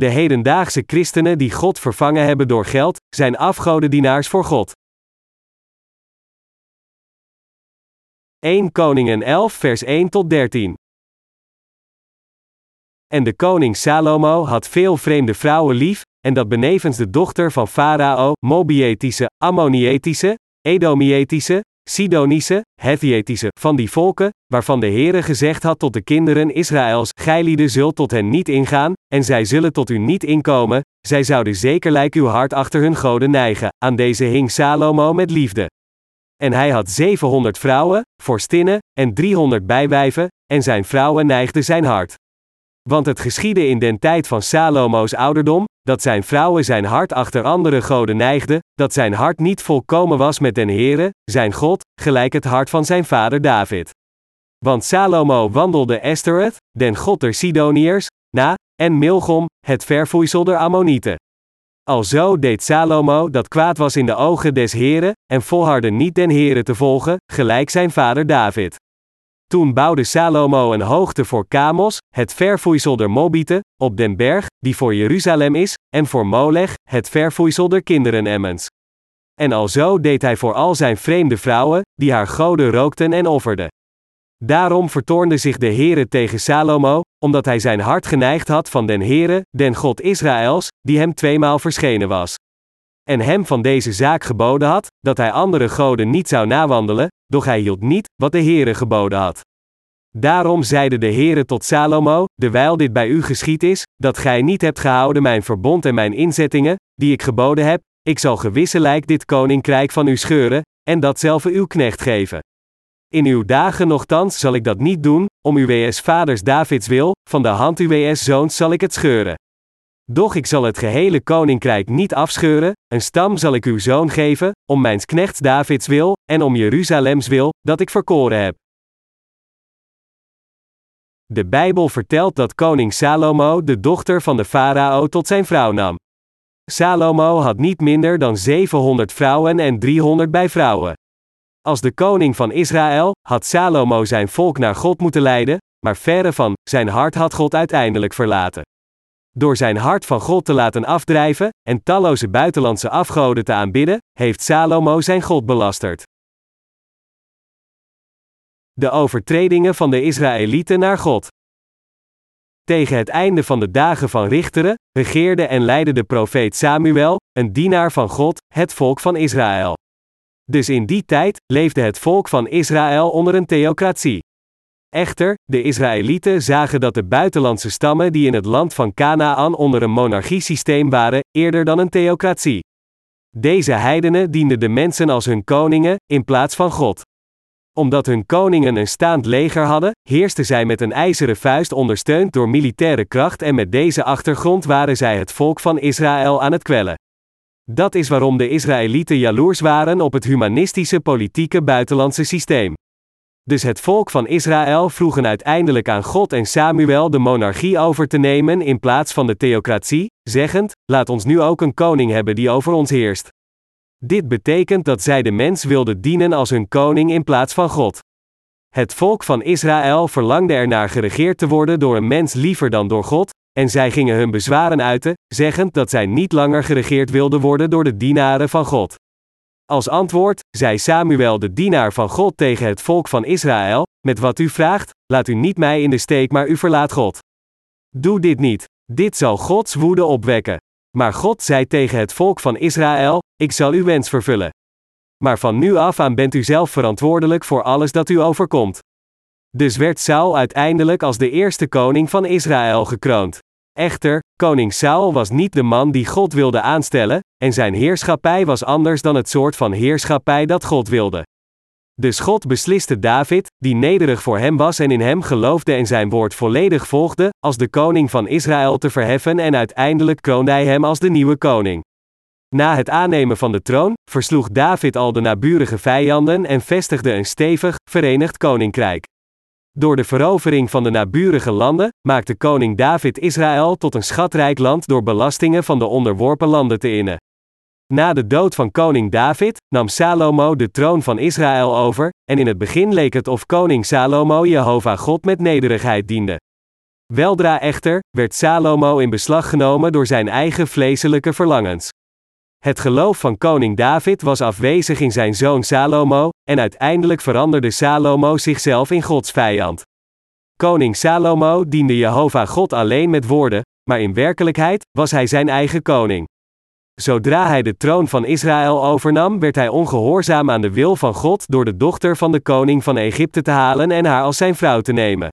De hedendaagse christenen die God vervangen hebben door geld, zijn afgodendienaars voor God. 1 Koningen 11 vers 1 tot 13 En de koning Salomo had veel vreemde vrouwen lief, en dat benevens de dochter van Farao, Mobietische, Ammonietische, Edomietische, Sidonische, Hethiatische, van die volken, waarvan de Heere gezegd had tot de kinderen Israëls, Gijlieden zult tot hen niet ingaan, en zij zullen tot u niet inkomen, zij zouden zekerlijk uw hart achter hun goden neigen, aan deze hing Salomo met liefde. En hij had 700 vrouwen, vorstinnen, en 300 bijwijven, en zijn vrouwen neigden zijn hart. Want het geschiedde in den tijd van Salomo's ouderdom, dat zijn vrouwen zijn hart achter andere goden neigden, dat zijn hart niet volkomen was met den Heere, zijn God, gelijk het hart van zijn vader David. Want Salomo wandelde Estereth, den god der Sidoniërs, na, en Milgom, het verfoeisel der Ammonieten. Alzo deed Salomo dat kwaad was in de ogen des Heren, en volhardde niet den Heren te volgen, gelijk zijn vader David. Toen bouwde Salomo een hoogte voor Kamos, het verfoeisel der Mobieten, op den berg, die voor Jeruzalem is, en voor Molech, het verfoeisel der kinderen Emmens. En alzo deed hij voor al zijn vreemde vrouwen, die haar goden rookten en offerden. Daarom vertoornde zich de Heere tegen Salomo, omdat hij zijn hart geneigd had van den Heere, den God Israëls, die hem tweemaal verschenen was. En hem van deze zaak geboden had, dat hij andere goden niet zou nawandelen, doch hij hield niet, wat de Heere geboden had. Daarom zeide de Heere tot Salomo, dewijl dit bij u geschied is, dat gij niet hebt gehouden mijn verbond en mijn inzettingen, die ik geboden heb, ik zal gewisselijk dit koninkrijk van u scheuren, en datzelfde uw knecht geven. In uw dagen nogthans zal ik dat niet doen, om uw WS vaders Davids wil, van de hand uw WS zoons zal ik het scheuren. Doch ik zal het gehele koninkrijk niet afscheuren, een stam zal ik uw zoon geven, om mijns knechts Davids wil, en om Jeruzalems wil, dat ik verkoren heb. De Bijbel vertelt dat koning Salomo de dochter van de farao tot zijn vrouw nam. Salomo had niet minder dan 700 vrouwen en 300 bijvrouwen. Als de koning van Israël, had Salomo zijn volk naar God moeten leiden, maar verre van, zijn hart had God uiteindelijk verlaten. Door zijn hart van God te laten afdrijven, en talloze buitenlandse afgoden te aanbidden, heeft Salomo zijn God belasterd. De overtredingen van de Israëlieten naar God. Tegen het einde van de dagen van Richteren, regeerde en leidde de profeet Samuel, een dienaar van God, het volk van Israël. Dus in die tijd leefde het volk van Israël onder een theocratie. Echter, de Israëlieten zagen dat de buitenlandse stammen die in het land van Canaan onder een monarchiesysteem waren, eerder dan een theocratie. Deze heidenen dienden de mensen als hun koningen, in plaats van God. Omdat hun koningen een staand leger hadden, heersten zij met een ijzeren vuist ondersteund door militaire kracht en met deze achtergrond waren zij het volk van Israël aan het kwellen. Dat is waarom de Israëlieten jaloers waren op het humanistische politieke buitenlandse systeem. Dus het volk van Israël vroegen uiteindelijk aan God en Samuel de monarchie over te nemen in plaats van de theocratie, zeggend: Laat ons nu ook een koning hebben die over ons heerst. Dit betekent dat zij de mens wilden dienen als hun koning in plaats van God. Het volk van Israël verlangde ernaar geregeerd te worden door een mens liever dan door God, en zij gingen hun bezwaren uiten, zeggend dat zij niet langer geregeerd wilden worden door de dienaren van God. Als antwoord, zei Samuel de dienaar van God tegen het volk van Israël: Met wat u vraagt, laat u niet mij in de steek, maar u verlaat God. Doe dit niet. Dit zal Gods woede opwekken. Maar God zei tegen het volk van Israël: Ik zal uw wens vervullen. Maar van nu af aan bent u zelf verantwoordelijk voor alles dat u overkomt. Dus werd Saul uiteindelijk als de eerste koning van Israël gekroond. Echter, koning Saul was niet de man die God wilde aanstellen, en zijn heerschappij was anders dan het soort van heerschappij dat God wilde. Dus God besliste David, die nederig voor hem was en in hem geloofde en zijn woord volledig volgde, als de koning van Israël te verheffen en uiteindelijk kroonde hij hem als de nieuwe koning. Na het aannemen van de troon, versloeg David al de naburige vijanden en vestigde een stevig, verenigd koninkrijk. Door de verovering van de naburige landen, maakte koning David Israël tot een schatrijk land door belastingen van de onderworpen landen te innen. Na de dood van koning David, nam Salomo de troon van Israël over, en in het begin leek het of koning Salomo Jehovah God met nederigheid diende. Weldra echter, werd Salomo in beslag genomen door zijn eigen vleeselijke verlangens. Het geloof van koning David was afwezig in zijn zoon Salomo, en uiteindelijk veranderde Salomo zichzelf in Gods vijand. Koning Salomo diende Jehovah God alleen met woorden, maar in werkelijkheid was hij zijn eigen koning. Zodra hij de troon van Israël overnam, werd hij ongehoorzaam aan de wil van God door de dochter van de koning van Egypte te halen en haar als zijn vrouw te nemen.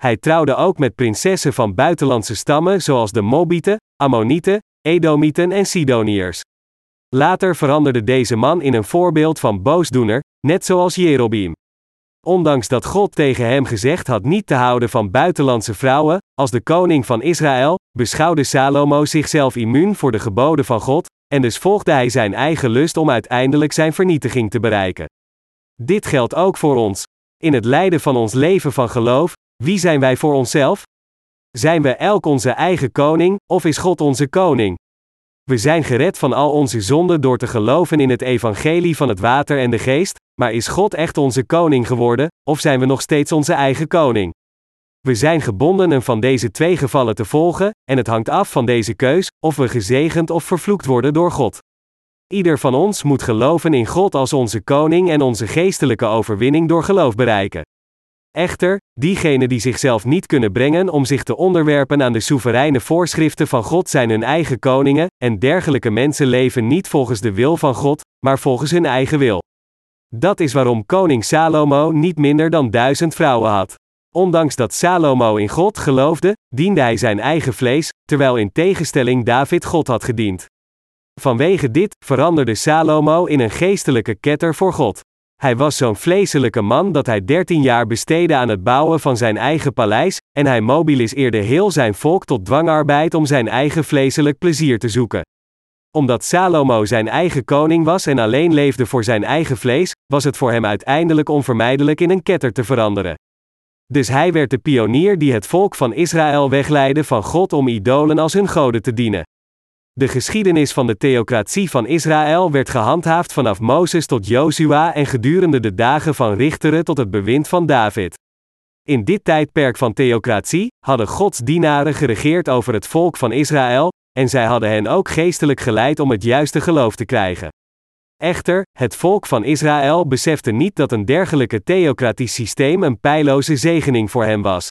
Hij trouwde ook met prinsessen van buitenlandse stammen zoals de Mobieten, Ammonieten, Edomieten en Sidoniërs. Later veranderde deze man in een voorbeeld van boosdoener, net zoals Jerobeam. Ondanks dat God tegen hem gezegd had niet te houden van buitenlandse vrouwen, als de koning van Israël, beschouwde Salomo zichzelf immuun voor de geboden van God, en dus volgde hij zijn eigen lust om uiteindelijk zijn vernietiging te bereiken. Dit geldt ook voor ons. In het lijden van ons leven van geloof, wie zijn wij voor onszelf? Zijn we elk onze eigen koning, of is God onze koning? We zijn gered van al onze zonden door te geloven in het evangelie van het water en de geest, maar is God echt onze koning geworden, of zijn we nog steeds onze eigen koning? We zijn gebonden en van deze twee gevallen te volgen, en het hangt af van deze keus, of we gezegend of vervloekt worden door God. Ieder van ons moet geloven in God als onze koning en onze geestelijke overwinning door geloof bereiken. Echter, diegenen die zichzelf niet kunnen brengen om zich te onderwerpen aan de soevereine voorschriften van God zijn hun eigen koningen, en dergelijke mensen leven niet volgens de wil van God, maar volgens hun eigen wil. Dat is waarom koning Salomo niet minder dan duizend vrouwen had. Ondanks dat Salomo in God geloofde, diende hij zijn eigen vlees, terwijl in tegenstelling David God had gediend. Vanwege dit veranderde Salomo in een geestelijke ketter voor God. Hij was zo'n vleeselijke man dat hij dertien jaar besteedde aan het bouwen van zijn eigen paleis, en hij mobiliseerde heel zijn volk tot dwangarbeid om zijn eigen vleeselijk plezier te zoeken. Omdat Salomo zijn eigen koning was en alleen leefde voor zijn eigen vlees, was het voor hem uiteindelijk onvermijdelijk in een ketter te veranderen. Dus hij werd de pionier die het volk van Israël wegleidde van God om idolen als hun goden te dienen. De geschiedenis van de theocratie van Israël werd gehandhaafd vanaf Mozes tot Jozua en gedurende de dagen van Richteren tot het bewind van David. In dit tijdperk van theocratie hadden Gods dienaren geregeerd over het volk van Israël, en zij hadden hen ook geestelijk geleid om het juiste geloof te krijgen. Echter, het volk van Israël besefte niet dat een dergelijke theocratisch systeem een pijloze zegening voor hem was.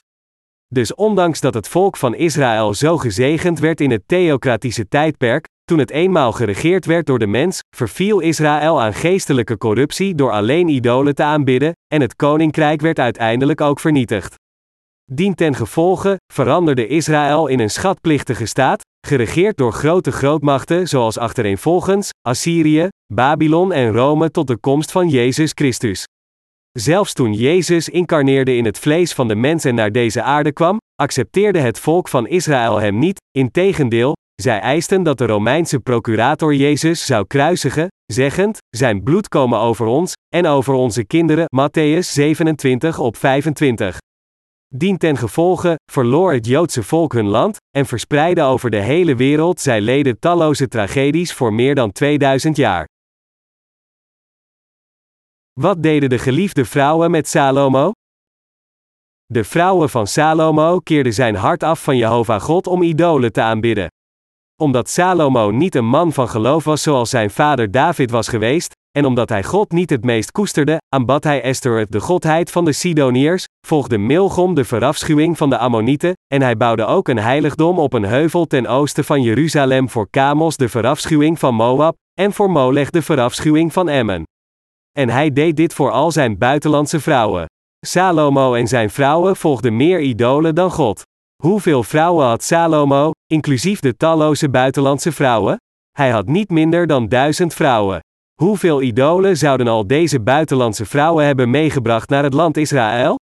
Dus ondanks dat het volk van Israël zo gezegend werd in het theocratische tijdperk, toen het eenmaal geregeerd werd door de mens, verviel Israël aan geestelijke corruptie door alleen idolen te aanbidden, en het koninkrijk werd uiteindelijk ook vernietigd. Dien ten gevolge veranderde Israël in een schatplichtige staat, geregeerd door grote grootmachten zoals achtereenvolgens Assyrië, Babylon en Rome tot de komst van Jezus Christus. Zelfs toen Jezus incarneerde in het vlees van de mens en naar deze aarde kwam, accepteerde het volk van Israël hem niet, integendeel, zij eisten dat de Romeinse procurator Jezus zou kruisigen, zeggend: Zijn bloed komen over ons en over onze kinderen. Matthäus 27 op 25. Dien ten gevolge verloor het Joodse volk hun land en verspreidde over de hele wereld. Zij leden talloze tragedies voor meer dan 2000 jaar. Wat deden de geliefde vrouwen met Salomo? De vrouwen van Salomo keerden zijn hart af van Jehovah God om idolen te aanbidden. Omdat Salomo niet een man van geloof was zoals zijn vader David was geweest, en omdat hij God niet het meest koesterde, aanbad hij Esther de godheid van de Sidoniërs, volgde Milgom de verafschuwing van de Ammonieten, en hij bouwde ook een heiligdom op een heuvel ten oosten van Jeruzalem voor Kamos de verafschuwing van Moab, en voor Molech de verafschuwing van Emmen. En hij deed dit voor al zijn buitenlandse vrouwen. Salomo en zijn vrouwen volgden meer idolen dan God. Hoeveel vrouwen had Salomo, inclusief de talloze buitenlandse vrouwen? Hij had niet minder dan duizend vrouwen. Hoeveel idolen zouden al deze buitenlandse vrouwen hebben meegebracht naar het land Israël?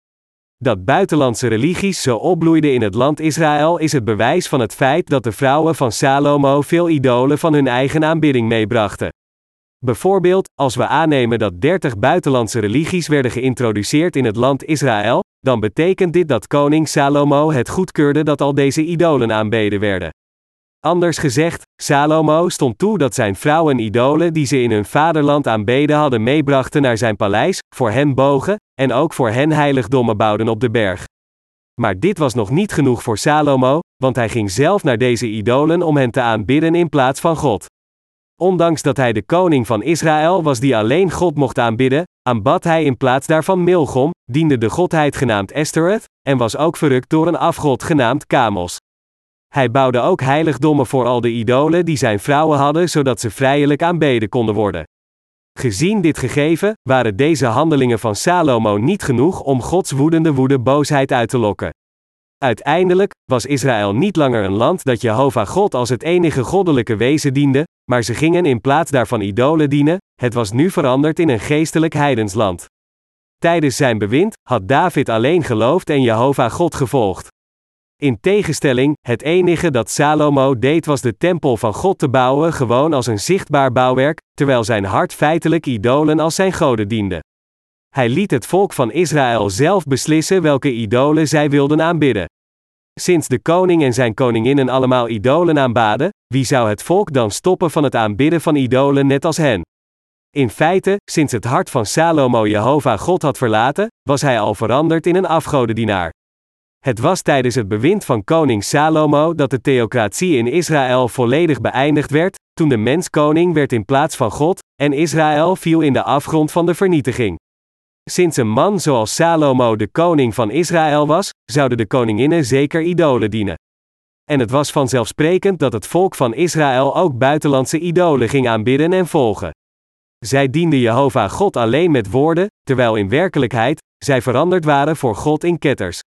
Dat buitenlandse religies zo opbloeiden in het land Israël is het bewijs van het feit dat de vrouwen van Salomo veel idolen van hun eigen aanbidding meebrachten. Bijvoorbeeld, als we aannemen dat 30 buitenlandse religies werden geïntroduceerd in het land Israël, dan betekent dit dat koning Salomo het goedkeurde dat al deze idolen aanbeden werden. Anders gezegd, Salomo stond toe dat zijn vrouwen idolen die ze in hun vaderland aanbeden hadden meebrachten naar zijn paleis, voor hen bogen, en ook voor hen heiligdommen bouwden op de berg. Maar dit was nog niet genoeg voor Salomo, want hij ging zelf naar deze idolen om hen te aanbidden in plaats van God. Ondanks dat hij de koning van Israël was die alleen God mocht aanbidden, aanbad hij in plaats daarvan Milgom, diende de godheid genaamd Estereth, en was ook verrukt door een afgod genaamd Kamos. Hij bouwde ook heiligdommen voor al de idolen die zijn vrouwen hadden, zodat ze vrijelijk aanbeden konden worden. Gezien dit gegeven, waren deze handelingen van Salomo niet genoeg om Gods woedende woede boosheid uit te lokken. Uiteindelijk was Israël niet langer een land dat Jehovah God als het enige goddelijke wezen diende, maar ze gingen in plaats daarvan idolen dienen, het was nu veranderd in een geestelijk heidensland. Tijdens zijn bewind had David alleen geloofd en Jehovah God gevolgd. In tegenstelling, het enige dat Salomo deed was de tempel van God te bouwen gewoon als een zichtbaar bouwwerk, terwijl zijn hart feitelijk idolen als zijn goden diende. Hij liet het volk van Israël zelf beslissen welke idolen zij wilden aanbidden. Sinds de koning en zijn koninginnen allemaal idolen aanbaden, wie zou het volk dan stoppen van het aanbidden van idolen net als hen? In feite, sinds het hart van Salomo Jehovah God had verlaten, was hij al veranderd in een afgodendienaar. Het was tijdens het bewind van koning Salomo dat de theocratie in Israël volledig beëindigd werd, toen de mens koning werd in plaats van God, en Israël viel in de afgrond van de vernietiging. Sinds een man zoals Salomo de koning van Israël was, zouden de koninginnen zeker idolen dienen. En het was vanzelfsprekend dat het volk van Israël ook buitenlandse idolen ging aanbidden en volgen. Zij dienden Jehovah God alleen met woorden, terwijl in werkelijkheid zij veranderd waren voor God in ketters.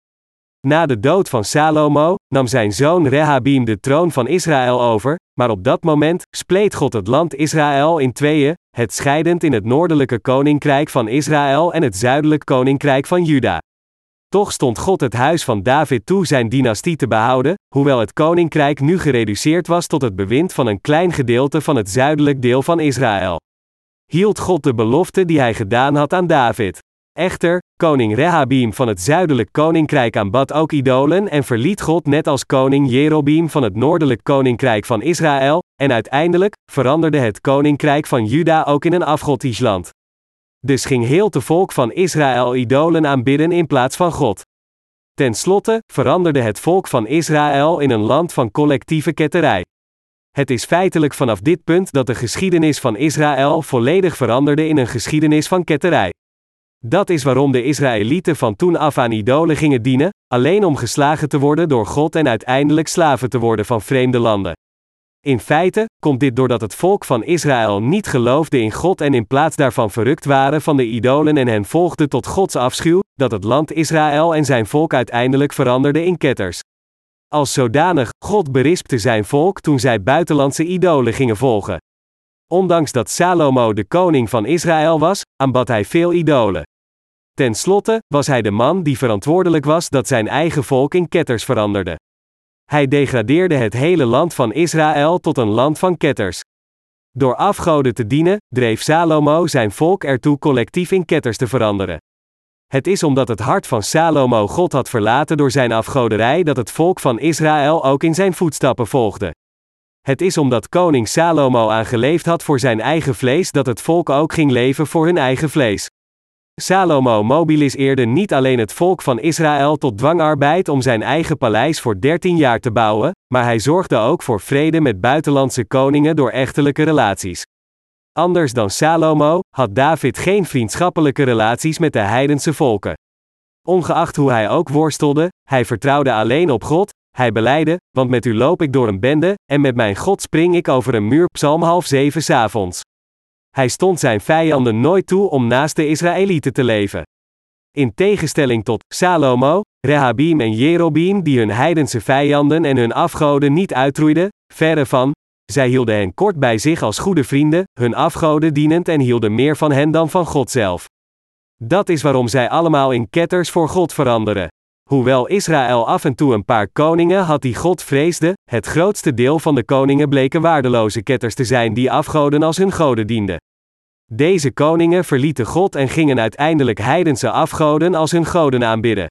Na de dood van Salomo nam zijn zoon Rehabim de troon van Israël over, maar op dat moment spleet God het land Israël in tweeën, het scheidend in het noordelijke koninkrijk van Israël en het zuidelijk koninkrijk van Juda. Toch stond God het huis van David toe zijn dynastie te behouden, hoewel het koninkrijk nu gereduceerd was tot het bewind van een klein gedeelte van het zuidelijk deel van Israël. Hield God de belofte die hij gedaan had aan David. Echter, koning Rehabim van het zuidelijk koninkrijk aanbad ook idolen en verliet God net als koning Jerobeam van het noordelijk koninkrijk van Israël, en uiteindelijk veranderde het koninkrijk van Juda ook in een afgodisch land. Dus ging heel het volk van Israël idolen aanbidden in plaats van God. Ten slotte veranderde het volk van Israël in een land van collectieve ketterij. Het is feitelijk vanaf dit punt dat de geschiedenis van Israël volledig veranderde in een geschiedenis van ketterij. Dat is waarom de Israëlieten van toen af aan idolen gingen dienen, alleen om geslagen te worden door God en uiteindelijk slaven te worden van vreemde landen. In feite komt dit doordat het volk van Israël niet geloofde in God en in plaats daarvan verrukt waren van de idolen en hen volgde tot Gods afschuw, dat het land Israël en zijn volk uiteindelijk veranderde in ketters. Als zodanig, God berispte zijn volk toen zij buitenlandse idolen gingen volgen. Ondanks dat Salomo de koning van Israël was, aanbad hij veel idolen. Ten slotte was hij de man die verantwoordelijk was dat zijn eigen volk in ketters veranderde. Hij degradeerde het hele land van Israël tot een land van ketters. Door afgoden te dienen, dreef Salomo zijn volk ertoe collectief in ketters te veranderen. Het is omdat het hart van Salomo God had verlaten door zijn afgoderij dat het volk van Israël ook in zijn voetstappen volgde. Het is omdat koning Salomo aangeleefd had voor zijn eigen vlees dat het volk ook ging leven voor hun eigen vlees. Salomo mobiliseerde niet alleen het volk van Israël tot dwangarbeid om zijn eigen paleis voor 13 jaar te bouwen, maar hij zorgde ook voor vrede met buitenlandse koningen door echtelijke relaties. Anders dan Salomo had David geen vriendschappelijke relaties met de heidense volken. Ongeacht hoe hij ook worstelde, hij vertrouwde alleen op God, hij beleidde, want met u loop ik door een bende, en met mijn God spring ik over een muur, psalm half zeven s'avonds. Hij stond zijn vijanden nooit toe om naast de Israëlieten te leven. In tegenstelling tot Salomo, Rehabim en Jerobeam die hun heidense vijanden en hun afgoden niet uitroeiden, verre van, zij hielden hen kort bij zich als goede vrienden, hun afgoden dienend en hielden meer van hen dan van God zelf. Dat is waarom zij allemaal in ketters voor God veranderen. Hoewel Israël af en toe een paar koningen had die God vreesde, het grootste deel van de koningen bleken waardeloze ketters te zijn die afgoden als hun goden dienden. Deze koningen verlieten God en gingen uiteindelijk heidense afgoden als hun goden aanbidden.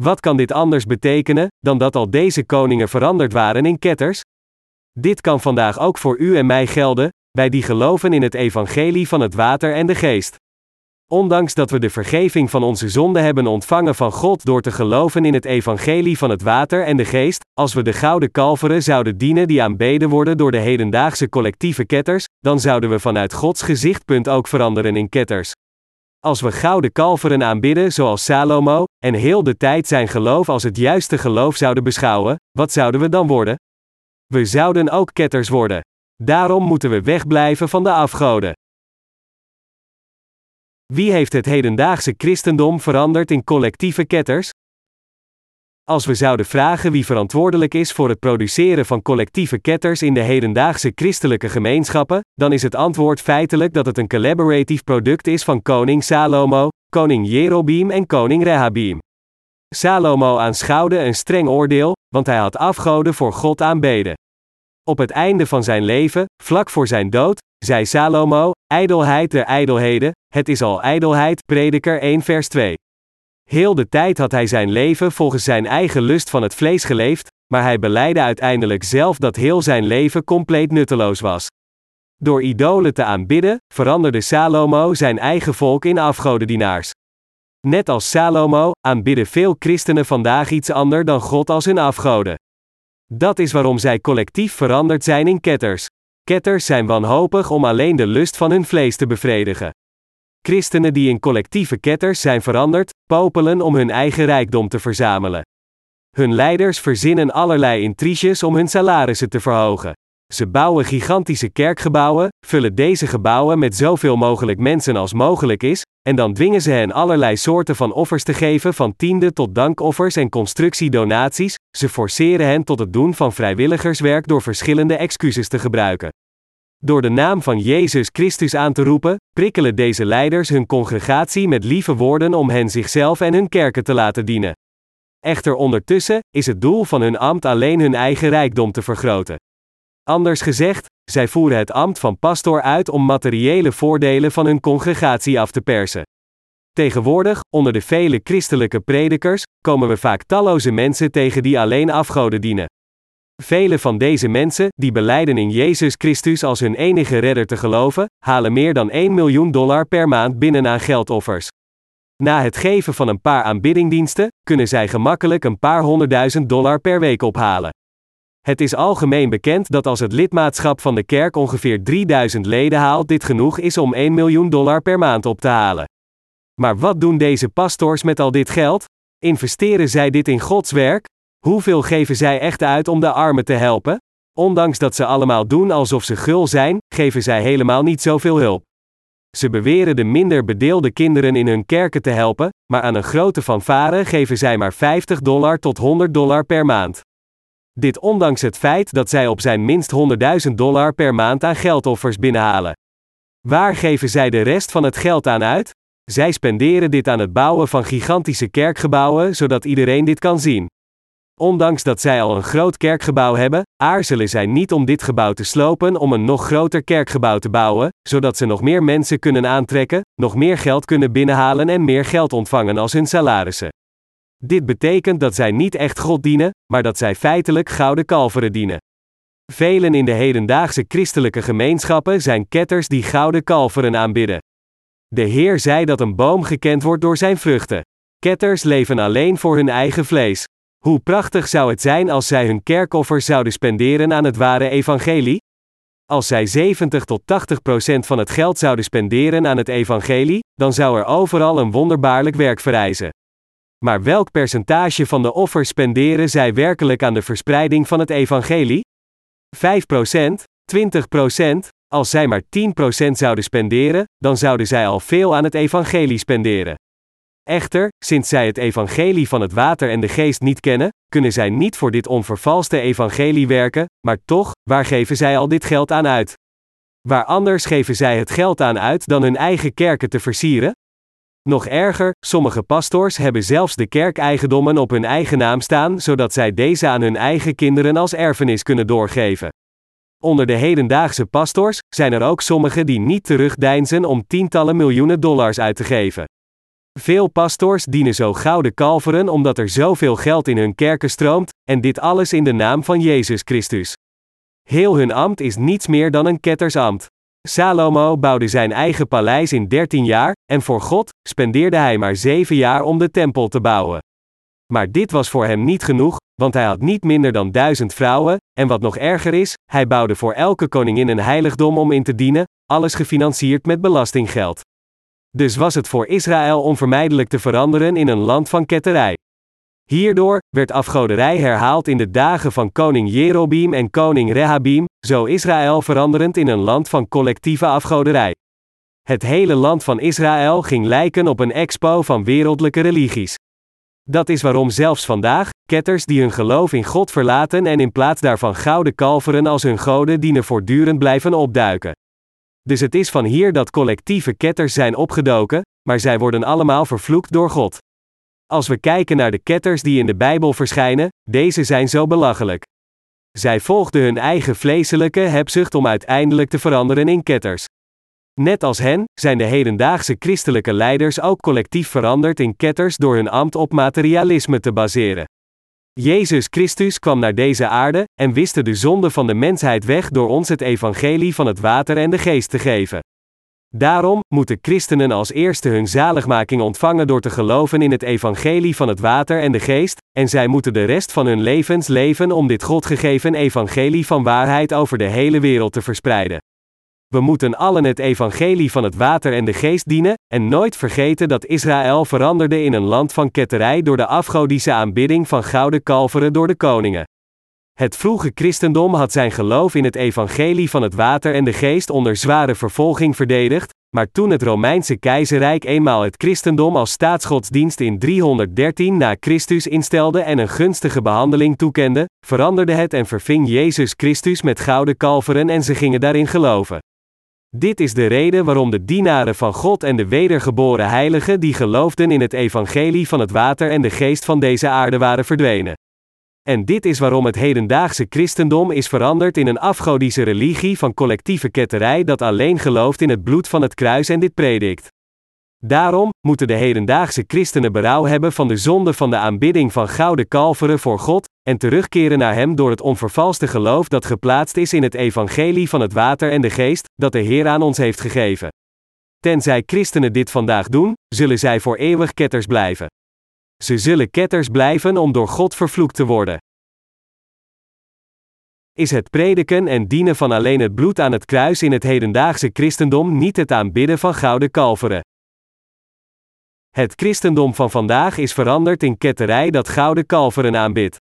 Wat kan dit anders betekenen, dan dat al deze koningen veranderd waren in ketters? Dit kan vandaag ook voor u en mij gelden, wij die geloven in het evangelie van het water en de geest. Ondanks dat we de vergeving van onze zonden hebben ontvangen van God door te geloven in het evangelie van het water en de geest, als we de gouden kalveren zouden dienen die aanbeden worden door de hedendaagse collectieve ketters, dan zouden we vanuit Gods gezichtpunt ook veranderen in ketters. Als we gouden kalveren aanbidden zoals Salomo, en heel de tijd zijn geloof als het juiste geloof zouden beschouwen, wat zouden we dan worden? We zouden ook ketters worden. Daarom moeten we wegblijven van de afgoden. Wie heeft het hedendaagse christendom veranderd in collectieve ketters? Als we zouden vragen wie verantwoordelijk is voor het produceren van collectieve ketters in de hedendaagse christelijke gemeenschappen, dan is het antwoord feitelijk dat het een collaboratief product is van koning Salomo, koning Jerobeam en koning Rehabeam. Salomo aanschouwde een streng oordeel, want hij had afgoden voor God aanbeden. Op het einde van zijn leven, vlak voor zijn dood, zei Salomo: Ijdelheid der ijdelheden, het is al ijdelheid, Prediker 1 vers 2. Heel de tijd had hij zijn leven volgens zijn eigen lust van het vlees geleefd, maar hij beleidde uiteindelijk zelf dat heel zijn leven compleet nutteloos was. Door idolen te aanbidden, veranderde Salomo zijn eigen volk in afgodendienaars. Net als Salomo, aanbidden veel christenen vandaag iets anders dan God als hun afgoden. Dat is waarom zij collectief veranderd zijn in ketters. Ketters zijn wanhopig om alleen de lust van hun vlees te bevredigen. Christenen die in collectieve ketters zijn veranderd, popelen om hun eigen rijkdom te verzamelen. Hun leiders verzinnen allerlei intriges om hun salarissen te verhogen. Ze bouwen gigantische kerkgebouwen, vullen deze gebouwen met zoveel mogelijk mensen als mogelijk is, en dan dwingen ze hen allerlei soorten van offers te geven, van tiende tot dankoffers en constructiedonaties, ze forceren hen tot het doen van vrijwilligerswerk door verschillende excuses te gebruiken. Door de naam van Jezus Christus aan te roepen, prikkelen deze leiders hun congregatie met lieve woorden om hen zichzelf en hun kerken te laten dienen. Echter ondertussen is het doel van hun ambt alleen hun eigen rijkdom te vergroten. Anders gezegd, zij voeren het ambt van pastoor uit om materiële voordelen van hun congregatie af te persen. Tegenwoordig, onder de vele christelijke predikers, komen we vaak talloze mensen tegen die alleen afgoden dienen. Vele van deze mensen, die beleiden in Jezus Christus als hun enige redder te geloven, halen meer dan 1 miljoen dollar per maand binnen aan geldoffers. Na het geven van een paar aanbiddingdiensten, kunnen zij gemakkelijk een paar honderdduizend dollar per week ophalen. Het is algemeen bekend dat als het lidmaatschap van de kerk ongeveer 3000 leden haalt, dit genoeg is om 1 miljoen dollar per maand op te halen. Maar wat doen deze pastors met al dit geld? Investeren zij dit in Gods werk? Hoeveel geven zij echt uit om de armen te helpen? Ondanks dat ze allemaal doen alsof ze gul zijn, geven zij helemaal niet zoveel hulp. Ze beweren de minder bedeelde kinderen in hun kerken te helpen, maar aan een grote fanfare geven zij maar 50 dollar tot 100 dollar per maand. Dit ondanks het feit dat zij op zijn minst 100.000 dollar per maand aan geldoffers binnenhalen. Waar geven zij de rest van het geld aan uit? Zij spenderen dit aan het bouwen van gigantische kerkgebouwen zodat iedereen dit kan zien. Ondanks dat zij al een groot kerkgebouw hebben, aarzelen zij niet om dit gebouw te slopen om een nog groter kerkgebouw te bouwen, zodat ze nog meer mensen kunnen aantrekken, nog meer geld kunnen binnenhalen en meer geld ontvangen als hun salarissen. Dit betekent dat zij niet echt God dienen, maar dat zij feitelijk gouden kalveren dienen. Velen in de hedendaagse christelijke gemeenschappen zijn ketters die gouden kalveren aanbidden. De Heer zei dat een boom gekend wordt door zijn vruchten. Ketters leven alleen voor hun eigen vlees. Hoe prachtig zou het zijn als zij hun kerkoffers zouden spenderen aan het ware evangelie? Als zij 70 tot 80 procent van het geld zouden spenderen aan het evangelie, dan zou er overal een wonderbaarlijk werk vereisen. Maar welk percentage van de offers spenderen zij werkelijk aan de verspreiding van het evangelie? 5 procent? 20 procent? Als zij maar 10 procent zouden spenderen, dan zouden zij al veel aan het evangelie spenderen. Echter, sinds zij het evangelie van het water en de geest niet kennen, kunnen zij niet voor dit onvervalste evangelie werken, maar toch, waar geven zij al dit geld aan uit? Waar anders geven zij het geld aan uit dan hun eigen kerken te versieren? Nog erger, sommige pastors hebben zelfs de kerkeigendommen op hun eigen naam staan, zodat zij deze aan hun eigen kinderen als erfenis kunnen doorgeven. Onder de hedendaagse pastors zijn er ook sommigen die niet terugdeinzen om tientallen miljoenen dollars uit te geven. Veel pastors dienen zo gouden kalveren omdat er zoveel geld in hun kerken stroomt, en dit alles in de naam van Jezus Christus. Heel hun ambt is niets meer dan een kettersambt. Salomo bouwde zijn eigen paleis in 13 jaar, en voor God spendeerde hij maar 7 jaar om de tempel te bouwen. Maar dit was voor hem niet genoeg, want hij had niet minder dan duizend vrouwen, en wat nog erger is, hij bouwde voor elke koningin een heiligdom om in te dienen, alles gefinancierd met belastinggeld. Dus was het voor Israël onvermijdelijk te veranderen in een land van ketterij. Hierdoor werd afgoderij herhaald in de dagen van koning Jerobeam en koning Rehabim, zo Israël veranderend in een land van collectieve afgoderij. Het hele land van Israël ging lijken op een expo van wereldlijke religies. Dat is waarom zelfs vandaag, ketters die hun geloof in God verlaten en in plaats daarvan gouden kalveren als hun goden dienen voortdurend blijven opduiken. Dus het is van hier dat collectieve ketters zijn opgedoken, maar zij worden allemaal vervloekt door God. Als we kijken naar de ketters die in de Bijbel verschijnen, deze zijn zo belachelijk. Zij volgden hun eigen vleeselijke hebzucht om uiteindelijk te veranderen in ketters. Net als hen, zijn de hedendaagse christelijke leiders ook collectief veranderd in ketters door hun ambt op materialisme te baseren. Jezus Christus kwam naar deze aarde en wiste de zonde van de mensheid weg door ons het evangelie van het water en de geest te geven. Daarom moeten christenen als eerste hun zaligmaking ontvangen door te geloven in het evangelie van het water en de geest, en zij moeten de rest van hun levens leven om dit God gegeven evangelie van waarheid over de hele wereld te verspreiden. We moeten allen het evangelie van het water en de geest dienen, en nooit vergeten dat Israël veranderde in een land van ketterij door de afgodische aanbidding van gouden kalveren door de koningen. Het vroege christendom had zijn geloof in het evangelie van het water en de geest onder zware vervolging verdedigd, maar toen het Romeinse keizerrijk eenmaal het christendom als staatsgodsdienst in 313 na Christus instelde en een gunstige behandeling toekende, veranderde het en verving Jezus Christus met gouden kalveren en ze gingen daarin geloven. Dit is de reden waarom de dienaren van God en de wedergeboren heiligen die geloofden in het evangelie van het water en de geest van deze aarde waren verdwenen. En dit is waarom het hedendaagse christendom is veranderd in een afgodische religie van collectieve ketterij dat alleen gelooft in het bloed van het kruis en dit predikt. Daarom moeten de hedendaagse christenen berouw hebben van de zonde van de aanbidding van gouden kalveren voor God, en terugkeren naar Hem door het onvervalste geloof dat geplaatst is in het evangelie van het water en de geest, dat de Heer aan ons heeft gegeven. Tenzij christenen dit vandaag doen, zullen zij voor eeuwig ketters blijven. Ze zullen ketters blijven om door God vervloekt te worden. Is het prediken en dienen van alleen het bloed aan het kruis in het hedendaagse christendom niet het aanbidden van gouden kalveren? Het christendom van vandaag is veranderd in ketterij dat gouden kalveren aanbidt.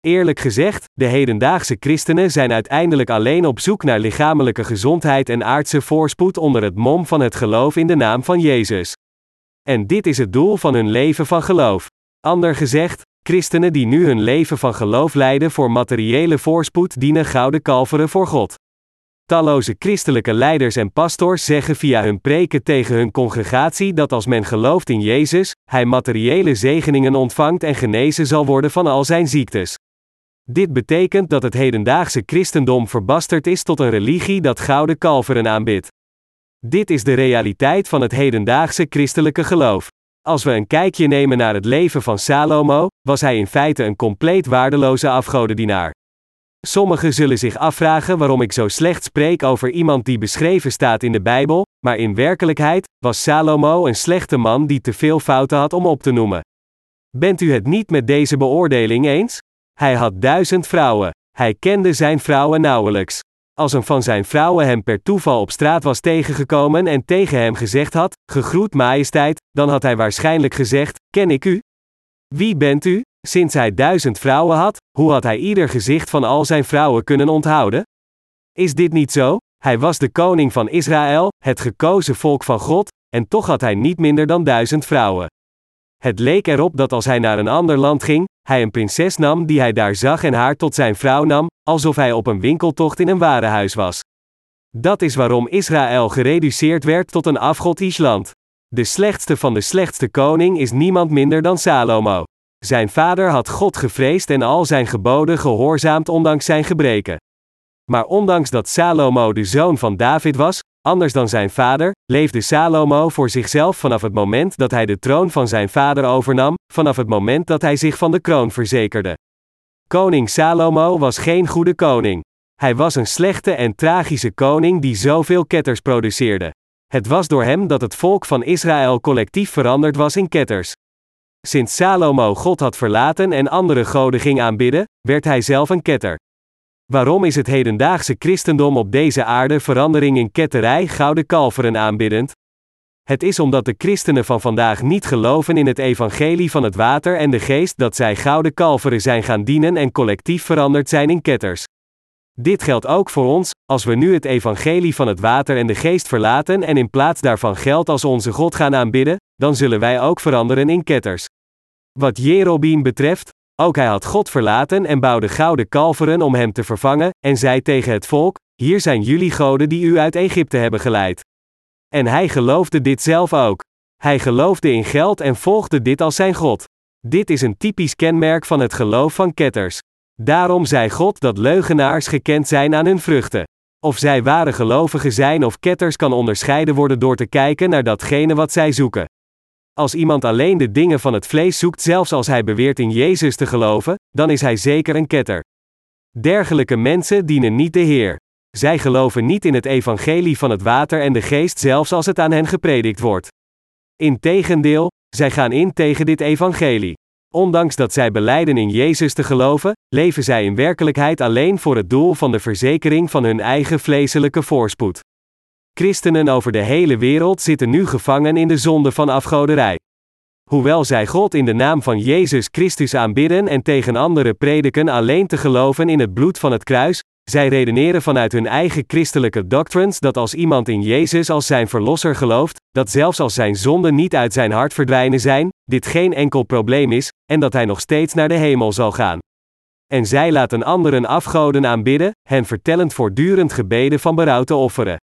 Eerlijk gezegd, de hedendaagse christenen zijn uiteindelijk alleen op zoek naar lichamelijke gezondheid en aardse voorspoed onder het mom van het geloof in de naam van Jezus. En dit is het doel van hun leven van geloof. Ander gezegd, christenen die nu hun leven van geloof leiden voor materiële voorspoed dienen gouden kalveren voor God. Talloze christelijke leiders en pastors zeggen via hun preken tegen hun congregatie dat als men gelooft in Jezus, hij materiële zegeningen ontvangt en genezen zal worden van al zijn ziektes. Dit betekent dat het hedendaagse christendom verbasterd is tot een religie dat gouden kalveren aanbidt. Dit is de realiteit van het hedendaagse christelijke geloof. Als we een kijkje nemen naar het leven van Salomo, was hij in feite een compleet waardeloze afgodendienaar. Sommigen zullen zich afvragen waarom ik zo slecht spreek over iemand die beschreven staat in de Bijbel, maar in werkelijkheid was Salomo een slechte man die te veel fouten had om op te noemen. Bent u het niet met deze beoordeling eens? Hij had duizend vrouwen. Hij kende zijn vrouwen nauwelijks. Als een van zijn vrouwen hem per toeval op straat was tegengekomen en tegen hem gezegd had: Gegroet majesteit, dan had hij waarschijnlijk gezegd: Ken ik u? Wie bent u? Sinds hij duizend vrouwen had, hoe had hij ieder gezicht van al zijn vrouwen kunnen onthouden? Is dit niet zo? Hij was de koning van Israël, het gekozen volk van God, en toch had hij niet minder dan duizend vrouwen. Het leek erop dat als hij naar een ander land ging, hij een prinses nam die hij daar zag en haar tot zijn vrouw nam, alsof hij op een winkeltocht in een warenhuis was. Dat is waarom Israël gereduceerd werd tot een afgodisch land. De slechtste van de slechtste koning is niemand minder dan Salomo. Zijn vader had God gevreesd en al zijn geboden gehoorzaamd ondanks zijn gebreken. Maar ondanks dat Salomo de zoon van David was, anders dan zijn vader, leefde Salomo voor zichzelf vanaf het moment dat hij de troon van zijn vader overnam, vanaf het moment dat hij zich van de kroon verzekerde. Koning Salomo was geen goede koning. Hij was een slechte en tragische koning die zoveel ketters produceerde. Het was door hem dat het volk van Israël collectief veranderd was in ketters. Sinds Salomo God had verlaten en andere goden ging aanbidden, werd hij zelf een ketter. Waarom is het hedendaagse christendom op deze aarde verandering in ketterij gouden kalveren aanbiddend? Het is omdat de christenen van vandaag niet geloven in het evangelie van het water en de geest dat zij gouden kalveren zijn gaan dienen en collectief veranderd zijn in ketters. Dit geldt ook voor ons, als we nu het evangelie van het water en de geest verlaten en in plaats daarvan geld als onze God gaan aanbidden, dan zullen wij ook veranderen in ketters. Wat Jerobeam betreft, ook hij had God verlaten en bouwde gouden kalveren om hem te vervangen, en zei tegen het volk: Hier zijn jullie goden die u uit Egypte hebben geleid. En hij geloofde dit zelf ook. Hij geloofde in geld en volgde dit als zijn God. Dit is een typisch kenmerk van het geloof van ketters. Daarom zei God dat leugenaars gekend zijn aan hun vruchten. Of zij ware gelovigen zijn of ketters kan onderscheiden worden door te kijken naar datgene wat zij zoeken. Als iemand alleen de dingen van het vlees zoekt, zelfs als hij beweert in Jezus te geloven, dan is hij zeker een ketter. Dergelijke mensen dienen niet de Heer. Zij geloven niet in het evangelie van het water en de geest, zelfs als het aan hen gepredikt wordt. Integendeel, zij gaan in tegen dit evangelie. Ondanks dat zij beleiden in Jezus te geloven, leven zij in werkelijkheid alleen voor het doel van de verzekering van hun eigen vleeselijke voorspoed. Christenen over de hele wereld zitten nu gevangen in de zonde van afgoderij. Hoewel zij God in de naam van Jezus Christus aanbidden en tegen anderen prediken alleen te geloven in het bloed van het kruis, zij redeneren vanuit hun eigen christelijke doctrines dat als iemand in Jezus als zijn verlosser gelooft, dat zelfs als zijn zonden niet uit zijn hart verdwijnen zijn, dit geen enkel probleem is, en dat hij nog steeds naar de hemel zal gaan. En zij laten anderen afgoden aanbidden, hen vertellend voortdurend gebeden van berouw te offeren.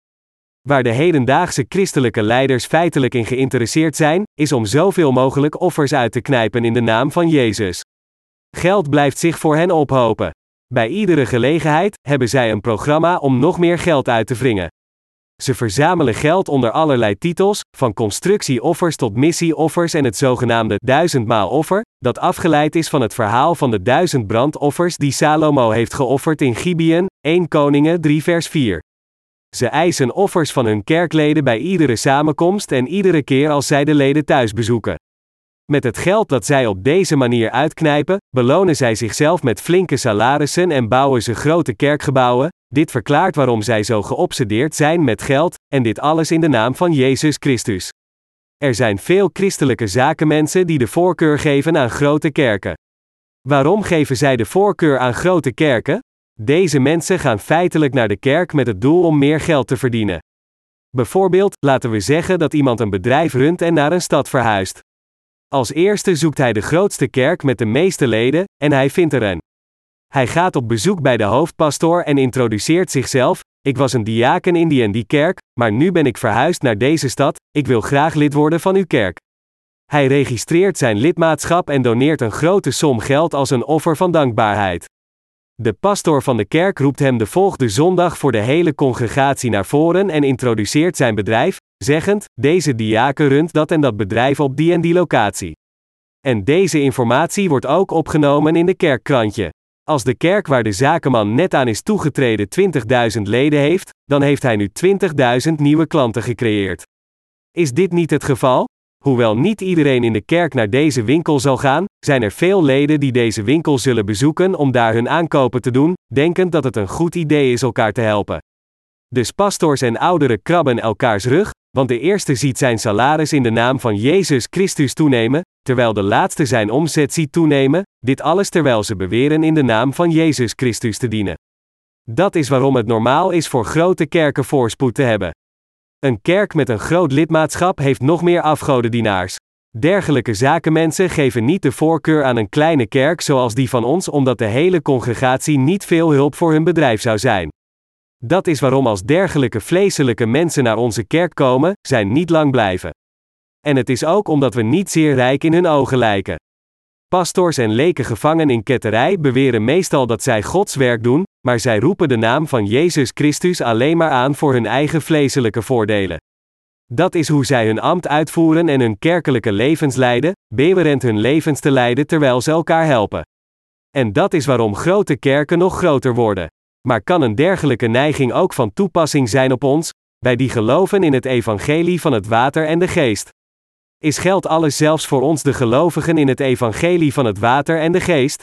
Waar de hedendaagse christelijke leiders feitelijk in geïnteresseerd zijn, is om zoveel mogelijk offers uit te knijpen in de naam van Jezus. Geld blijft zich voor hen ophopen. Bij iedere gelegenheid hebben zij een programma om nog meer geld uit te wringen. Ze verzamelen geld onder allerlei titels, van constructieoffers tot missieoffers en het zogenaamde duizendmaal offer, dat afgeleid is van het verhaal van de duizend brandoffers die Salomo heeft geofferd in Gibeon, 1 Koningen 3 vers 4. Ze eisen offers van hun kerkleden bij iedere samenkomst en iedere keer als zij de leden thuis bezoeken. Met het geld dat zij op deze manier uitknijpen, belonen zij zichzelf met flinke salarissen en bouwen ze grote kerkgebouwen. Dit verklaart waarom zij zo geobsedeerd zijn met geld, en dit alles in de naam van Jezus Christus. Er zijn veel christelijke zakenmensen die de voorkeur geven aan grote kerken. Waarom geven zij de voorkeur aan grote kerken? Deze mensen gaan feitelijk naar de kerk met het doel om meer geld te verdienen. Bijvoorbeeld, laten we zeggen dat iemand een bedrijf runt en naar een stad verhuist. Als eerste zoekt hij de grootste kerk met de meeste leden, en hij vindt er een. Hij gaat op bezoek bij de hoofdpastoor en introduceert zichzelf. Ik was een diaken in die en die kerk, maar nu ben ik verhuisd naar deze stad, ik wil graag lid worden van uw kerk. Hij registreert zijn lidmaatschap en doneert een grote som geld als een offer van dankbaarheid. De pastor van de kerk roept hem de volgende zondag voor de hele congregatie naar voren en introduceert zijn bedrijf, zeggend: Deze diaken runt dat en dat bedrijf op die en die locatie. En deze informatie wordt ook opgenomen in de kerkkrantje. Als de kerk waar de zakenman net aan is toegetreden 20.000 leden heeft, dan heeft hij nu 20.000 nieuwe klanten gecreëerd. Is dit niet het geval? Hoewel niet iedereen in de kerk naar deze winkel zal gaan, zijn er veel leden die deze winkel zullen bezoeken om daar hun aankopen te doen, denkend dat het een goed idee is elkaar te helpen. Dus pastors en ouderen krabben elkaars rug, want de eerste ziet zijn salaris in de naam van Jezus Christus toenemen, terwijl de laatste zijn omzet ziet toenemen, dit alles terwijl ze beweren in de naam van Jezus Christus te dienen. Dat is waarom het normaal is voor grote kerken voorspoed te hebben. Een kerk met een groot lidmaatschap heeft nog meer afgodendienaars. Dergelijke zakenmensen geven niet de voorkeur aan een kleine kerk zoals die van ons, omdat de hele congregatie niet veel hulp voor hun bedrijf zou zijn. Dat is waarom als dergelijke vleeselijke mensen naar onze kerk komen, zij niet lang blijven. En het is ook omdat we niet zeer rijk in hun ogen lijken. Pastors en leken gevangen in ketterij beweren meestal dat zij Gods werk doen, maar zij roepen de naam van Jezus Christus alleen maar aan voor hun eigen vleeselijke voordelen. Dat is hoe zij hun ambt uitvoeren en hun kerkelijke levens leiden, bewerend hun levens te leiden terwijl ze elkaar helpen. En dat is waarom grote kerken nog groter worden. Maar kan een dergelijke neiging ook van toepassing zijn op ons, bij die geloven in het evangelie van het water en de geest? Is geld alles zelfs voor ons de gelovigen in het evangelie van het water en de geest?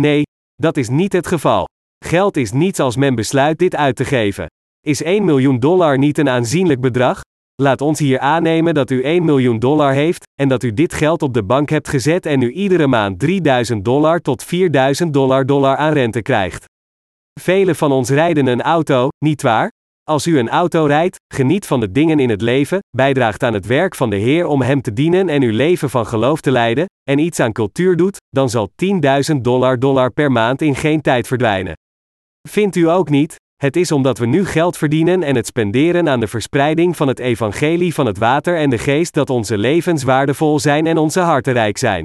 Nee, dat is niet het geval. Geld is niets als men besluit dit uit te geven. Is 1 miljoen dollar niet een aanzienlijk bedrag? Laat ons hier aannemen dat u 1 miljoen dollar heeft, en dat u dit geld op de bank hebt gezet en u iedere maand 3000 dollar tot 4000 dollar dollar aan rente krijgt. Velen van ons rijden een auto, niet waar? Als u een auto rijdt, geniet van de dingen in het leven, bijdraagt aan het werk van de Heer om Hem te dienen en uw leven van geloof te leiden, en iets aan cultuur doet, dan zal 10.000 dollar dollar per maand in geen tijd verdwijnen. Vindt u ook niet? Het is omdat we nu geld verdienen en het spenderen aan de verspreiding van het evangelie van het water en de geest dat onze levens waardevol zijn en onze harten rijk zijn.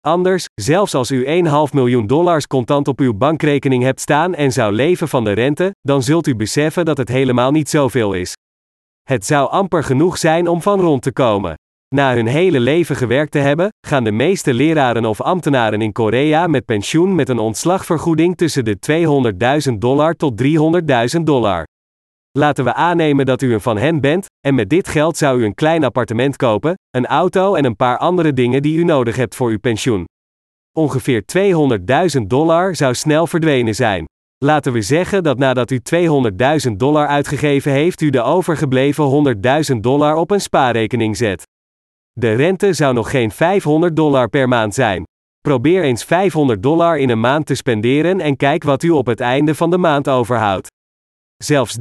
Anders, zelfs als u 1,5 miljoen dollars contant op uw bankrekening hebt staan en zou leven van de rente, dan zult u beseffen dat het helemaal niet zoveel is. Het zou amper genoeg zijn om van rond te komen. Na hun hele leven gewerkt te hebben, gaan de meeste leraren of ambtenaren in Korea met pensioen met een ontslagvergoeding tussen de 200.000 dollar tot 300.000 dollar. Laten we aannemen dat u een van hen bent, en met dit geld zou u een klein appartement kopen, een auto en een paar andere dingen die u nodig hebt voor uw pensioen. Ongeveer 200.000 dollar zou snel verdwenen zijn. Laten we zeggen dat nadat u 200.000 dollar uitgegeven heeft, u de overgebleven 100.000 dollar op een spaarrekening zet. De rente zou nog geen 500 dollar per maand zijn. Probeer eens 500 dollar in een maand te spenderen en kijk wat u op het einde van de maand overhoudt. Zelfs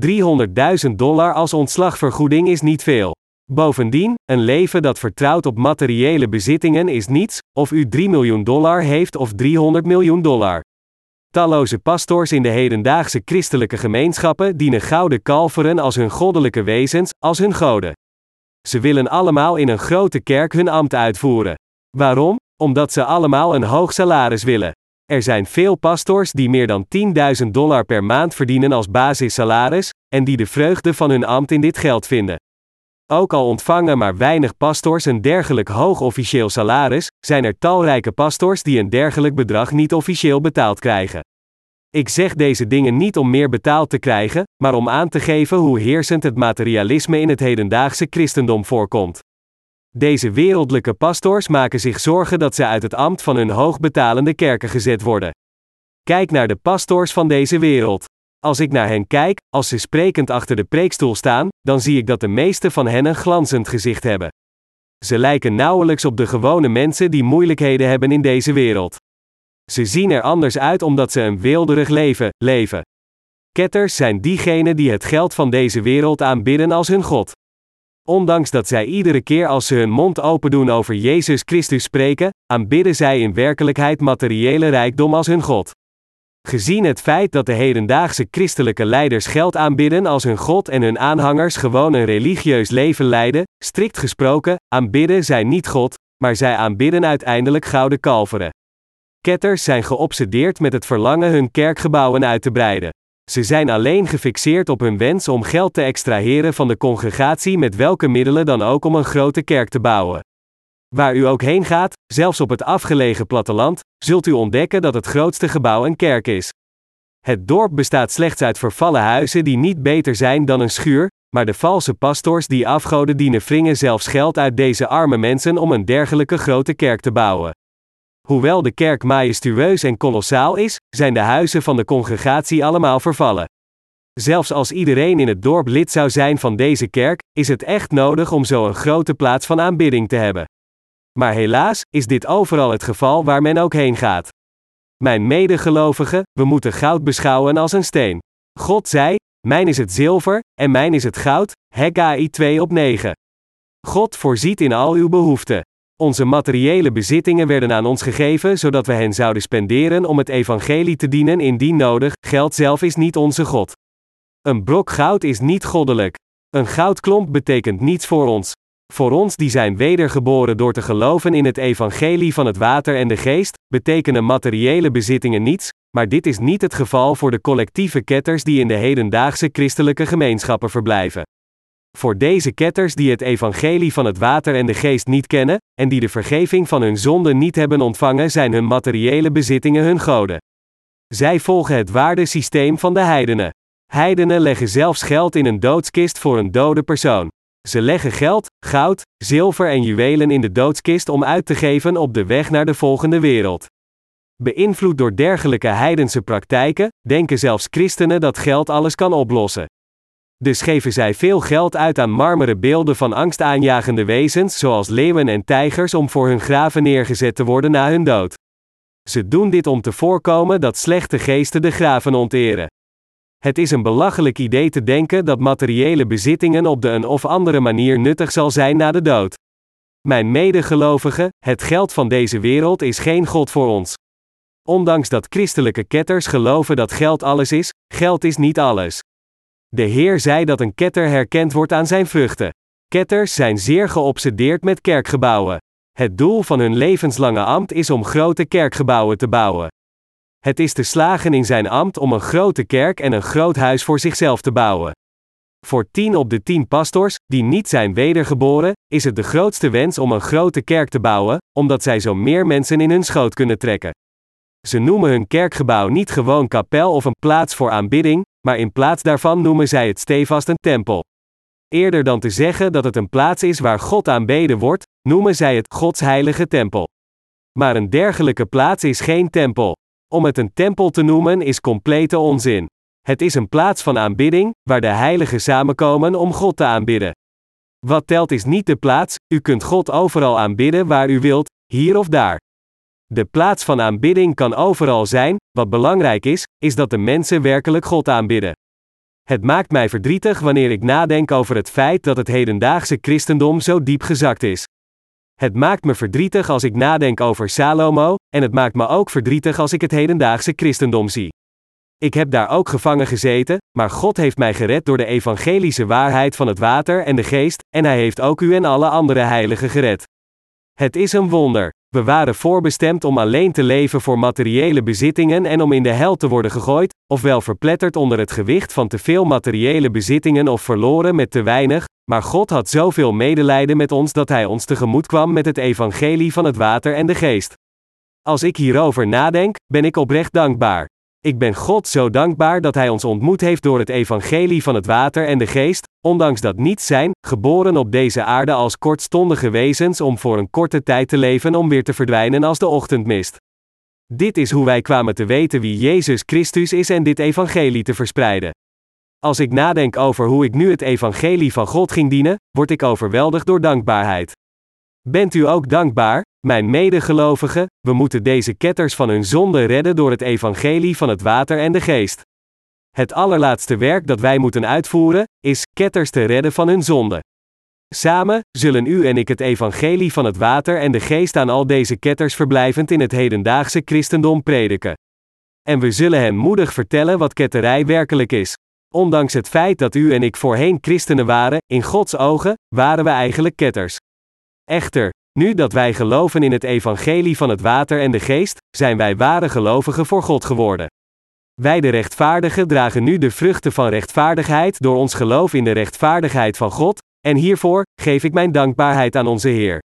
300.000 dollar als ontslagvergoeding is niet veel. Bovendien, een leven dat vertrouwt op materiële bezittingen is niets, of u 3 miljoen dollar heeft of 300 miljoen dollar. Talloze pastors in de hedendaagse christelijke gemeenschappen dienen gouden kalveren als hun goddelijke wezens, als hun goden. Ze willen allemaal in een grote kerk hun ambt uitvoeren. Waarom? Omdat ze allemaal een hoog salaris willen. Er zijn veel pastors die meer dan 10.000 dollar per maand verdienen als basissalaris, en die de vreugde van hun ambt in dit geld vinden. Ook al ontvangen maar weinig pastors een dergelijk hoog officieel salaris, zijn er talrijke pastors die een dergelijk bedrag niet officieel betaald krijgen. Ik zeg deze dingen niet om meer betaald te krijgen, maar om aan te geven hoe heersend het materialisme in het hedendaagse christendom voorkomt. Deze wereldlijke pastors maken zich zorgen dat ze uit het ambt van hun hoogbetalende kerken gezet worden. Kijk naar de pastors van deze wereld. Als ik naar hen kijk, als ze sprekend achter de preekstoel staan, dan zie ik dat de meeste van hen een glanzend gezicht hebben. Ze lijken nauwelijks op de gewone mensen die moeilijkheden hebben in deze wereld. Ze zien er anders uit omdat ze een weelderig leven leven. Ketters zijn diegenen die het geld van deze wereld aanbidden als hun God. Ondanks dat zij iedere keer als ze hun mond open doen over Jezus Christus spreken, aanbidden zij in werkelijkheid materiële rijkdom als hun God. Gezien het feit dat de hedendaagse christelijke leiders geld aanbidden als hun God en hun aanhangers gewoon een religieus leven leiden, strikt gesproken, aanbidden zij niet God, maar zij aanbidden uiteindelijk gouden kalveren. Ketters zijn geobsedeerd met het verlangen hun kerkgebouwen uit te breiden. Ze zijn alleen gefixeerd op hun wens om geld te extraheren van de congregatie met welke middelen dan ook om een grote kerk te bouwen. Waar u ook heen gaat, zelfs op het afgelegen platteland, zult u ontdekken dat het grootste gebouw een kerk is. Het dorp bestaat slechts uit vervallen huizen die niet beter zijn dan een schuur, maar de valse pastors die afgoden dienen wringen zelfs geld uit deze arme mensen om een dergelijke grote kerk te bouwen. Hoewel de kerk majestueus en kolossaal is, zijn de huizen van de congregatie allemaal vervallen. Zelfs als iedereen in het dorp lid zou zijn van deze kerk, is het echt nodig om zo een grote plaats van aanbidding te hebben. Maar helaas is dit overal het geval waar men ook heen gaat. Mijn medegelovigen, we moeten goud beschouwen als een steen. God zei: Mijn is het zilver, en mijn is het goud. Haggai 2 op 9. God voorziet in al uw behoeften. Onze materiële bezittingen werden aan ons gegeven zodat we hen zouden spenderen om het evangelie te dienen indien nodig, geld zelf is niet onze God. Een brok goud is niet goddelijk. Een goudklomp betekent niets voor ons. Voor ons die zijn wedergeboren door te geloven in het evangelie van het water en de geest, betekenen materiële bezittingen niets, maar dit is niet het geval voor de collectieve ketters die in de hedendaagse christelijke gemeenschappen verblijven. Voor deze ketters die het evangelie van het water en de geest niet kennen, en die de vergeving van hun zonden niet hebben ontvangen, zijn hun materiële bezittingen hun goden. Zij volgen het waardesysteem van de heidenen. Heidenen leggen zelfs geld in een doodskist voor een dode persoon. Ze leggen geld, goud, zilver en juwelen in de doodskist om uit te geven op de weg naar de volgende wereld. Beïnvloed door dergelijke heidense praktijken, denken zelfs christenen dat geld alles kan oplossen. Dus geven zij veel geld uit aan marmeren beelden van angstaanjagende wezens zoals leeuwen en tijgers om voor hun graven neergezet te worden na hun dood. Ze doen dit om te voorkomen dat slechte geesten de graven onteren. Het is een belachelijk idee te denken dat materiële bezittingen op de een of andere manier nuttig zal zijn na de dood. Mijn medegelovigen, het geld van deze wereld is geen God voor ons. Ondanks dat christelijke ketters geloven dat geld alles is, geld is niet alles. De Heer zei dat een ketter herkend wordt aan zijn vruchten. Ketters zijn zeer geobsedeerd met kerkgebouwen. Het doel van hun levenslange ambt is om grote kerkgebouwen te bouwen. Het is te slagen in zijn ambt om een grote kerk en een groot huis voor zichzelf te bouwen. Voor tien op de tien pastors, die niet zijn wedergeboren, is het de grootste wens om een grote kerk te bouwen, omdat zij zo meer mensen in hun schoot kunnen trekken. Ze noemen hun kerkgebouw niet gewoon kapel of een plaats voor aanbidding, maar in plaats daarvan noemen zij het stevast een tempel. Eerder dan te zeggen dat het een plaats is waar God aanbeden wordt, noemen zij het Gods heilige tempel. Maar een dergelijke plaats is geen tempel. Om het een tempel te noemen is complete onzin. Het is een plaats van aanbidding, waar de heiligen samenkomen om God te aanbidden. Wat telt is niet de plaats, u kunt God overal aanbidden waar u wilt, hier of daar. De plaats van aanbidding kan overal zijn, wat belangrijk is, is dat de mensen werkelijk God aanbidden. Het maakt mij verdrietig wanneer ik nadenk over het feit dat het hedendaagse christendom zo diep gezakt is. Het maakt me verdrietig als ik nadenk over Salomo, en het maakt me ook verdrietig als ik het hedendaagse christendom zie. Ik heb daar ook gevangen gezeten, maar God heeft mij gered door de evangelische waarheid van het water en de geest, en Hij heeft ook u en alle andere heiligen gered. Het is een wonder. We waren voorbestemd om alleen te leven voor materiële bezittingen en om in de hel te worden gegooid, ofwel verpletterd onder het gewicht van te veel materiële bezittingen of verloren met te weinig, maar God had zoveel medelijden met ons dat Hij ons tegemoet kwam met het evangelie van het water en de geest. Als ik hierover nadenk, ben ik oprecht dankbaar. Ik ben God zo dankbaar dat Hij ons ontmoet heeft door het evangelie van het water en de geest, ondanks dat niet zijn, geboren op deze aarde als kortstondige wezens om voor een korte tijd te leven om weer te verdwijnen als de ochtendmist. Dit is hoe wij kwamen te weten wie Jezus Christus is en dit evangelie te verspreiden. Als ik nadenk over hoe ik nu het evangelie van God ging dienen, word ik overweldigd door dankbaarheid. Bent u ook dankbaar, mijn medegelovigen, we moeten deze ketters van hun zonde redden door het evangelie van het water en de geest. Het allerlaatste werk dat wij moeten uitvoeren, is ketters te redden van hun zonde. Samen zullen u en ik het evangelie van het water en de geest aan al deze ketters verblijvend in het hedendaagse christendom prediken. En we zullen hen moedig vertellen wat ketterij werkelijk is. Ondanks het feit dat u en ik voorheen christenen waren, in Gods ogen, waren we eigenlijk ketters. Echter, nu dat wij geloven in het evangelie van het water en de geest, zijn wij ware gelovigen voor God geworden. Wij de rechtvaardigen dragen nu de vruchten van rechtvaardigheid door ons geloof in de rechtvaardigheid van God, en hiervoor geef ik mijn dankbaarheid aan onze Heer.